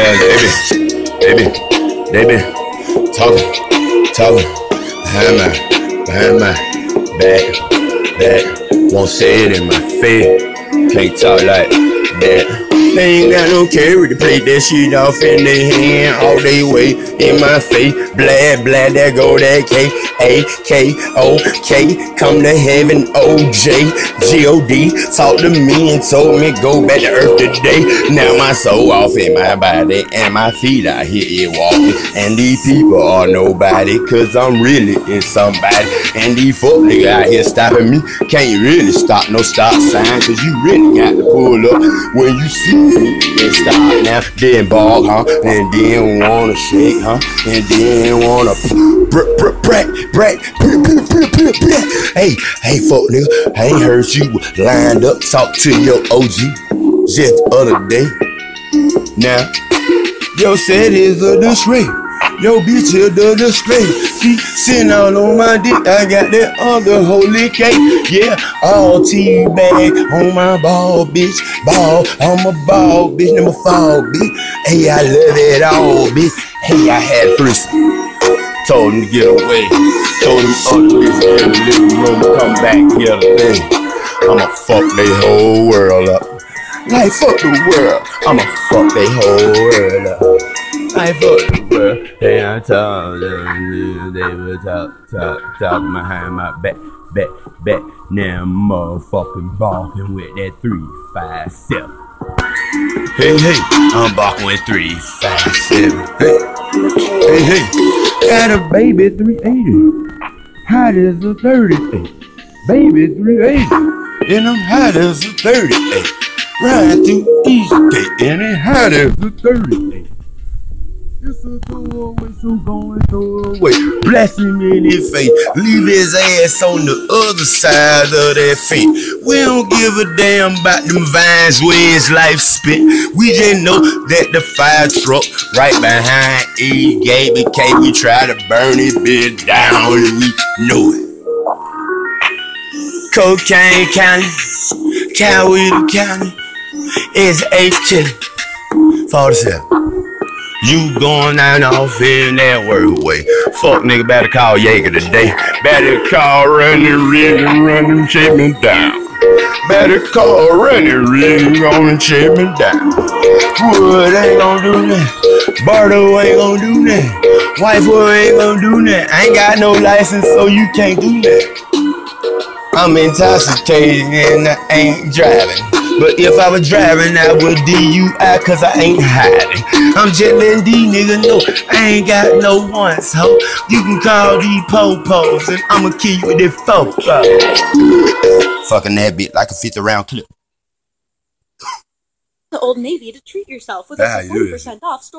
Yeah, baby, baby, baby, talking, talking behind my, behind my back, back. Won't say it in my face. Can't talk like that. They ain't got no carry to play that shit off in their hand all they way in my face. Blad, blad, there go that K. A K O K. Come to heaven, O J G O D. Talk to me and told me go back to earth today. Now my soul off in my body and my feet I out here walking. And these people are nobody, cause I'm really in somebody. And these folk niggas out here stopping me. Can't really stop no stop sign, cause you really got to pull up when you see me. And stop now, then ball, huh? And then wanna shake, huh? And then wanna brat, brat, brat, brat, Hey, hey, folk nigga, I ain't heard you lined up, talk to your OG just the other day. Now, yo said is a disgrace. Yo, bitch, you the disgrace. Sitting out on my dick. I got that other holy cake. Yeah, all tea bag on my ball, bitch. Ball, I'm a ball, bitch. Number fall, bitch. Hey, I love it all, bitch. Hey, I had three. Told him to get away. Told him ugly in the living room come back here today. I'ma fuck they whole world up. Like fuck the world. I'ma fuck they whole world up. I fuck the world. Hey, I told them they would talk, talk, talk behind my back, back, back. Now I'm motherfucking balking with that three, five, seven. Hey, hey, I'm balking with three, five, seven. Hey, hey, hey. Got a baby 380. Hot as a 38. Baby 380. And I'm hot as a 38. Ride through East Gate. And it hot as a 38. It's a throwaway, so going throwaway. Blast him in his face. Leave his ass on the other side of that fence. We don't give a damn about them vines where his life spent. We just know that the fire truck right behind E it K. We try to burn his bit down and we know it. Cocaine County, Coweta County, is chili. 47. You going down off in that world way. Fuck nigga, better call Jaeger today. Better call running, running, running, chase me down. Better call running, running, gonna chase me down. Wood ain't gonna do that. Bardo ain't gonna do that. White boy ain't gonna do that. I ain't got no license, so you can't do that. I'm intoxicated and I ain't driving. But if I was driving, I would DUI cause I ain't hiding. I'm just letting these niggas know I ain't got no ones, ho. You can call these po-pos and I'ma kill you with this phone. Fucking that bit like a 50 round clip. The Old Navy to treat yourself with a ah, 40% off store.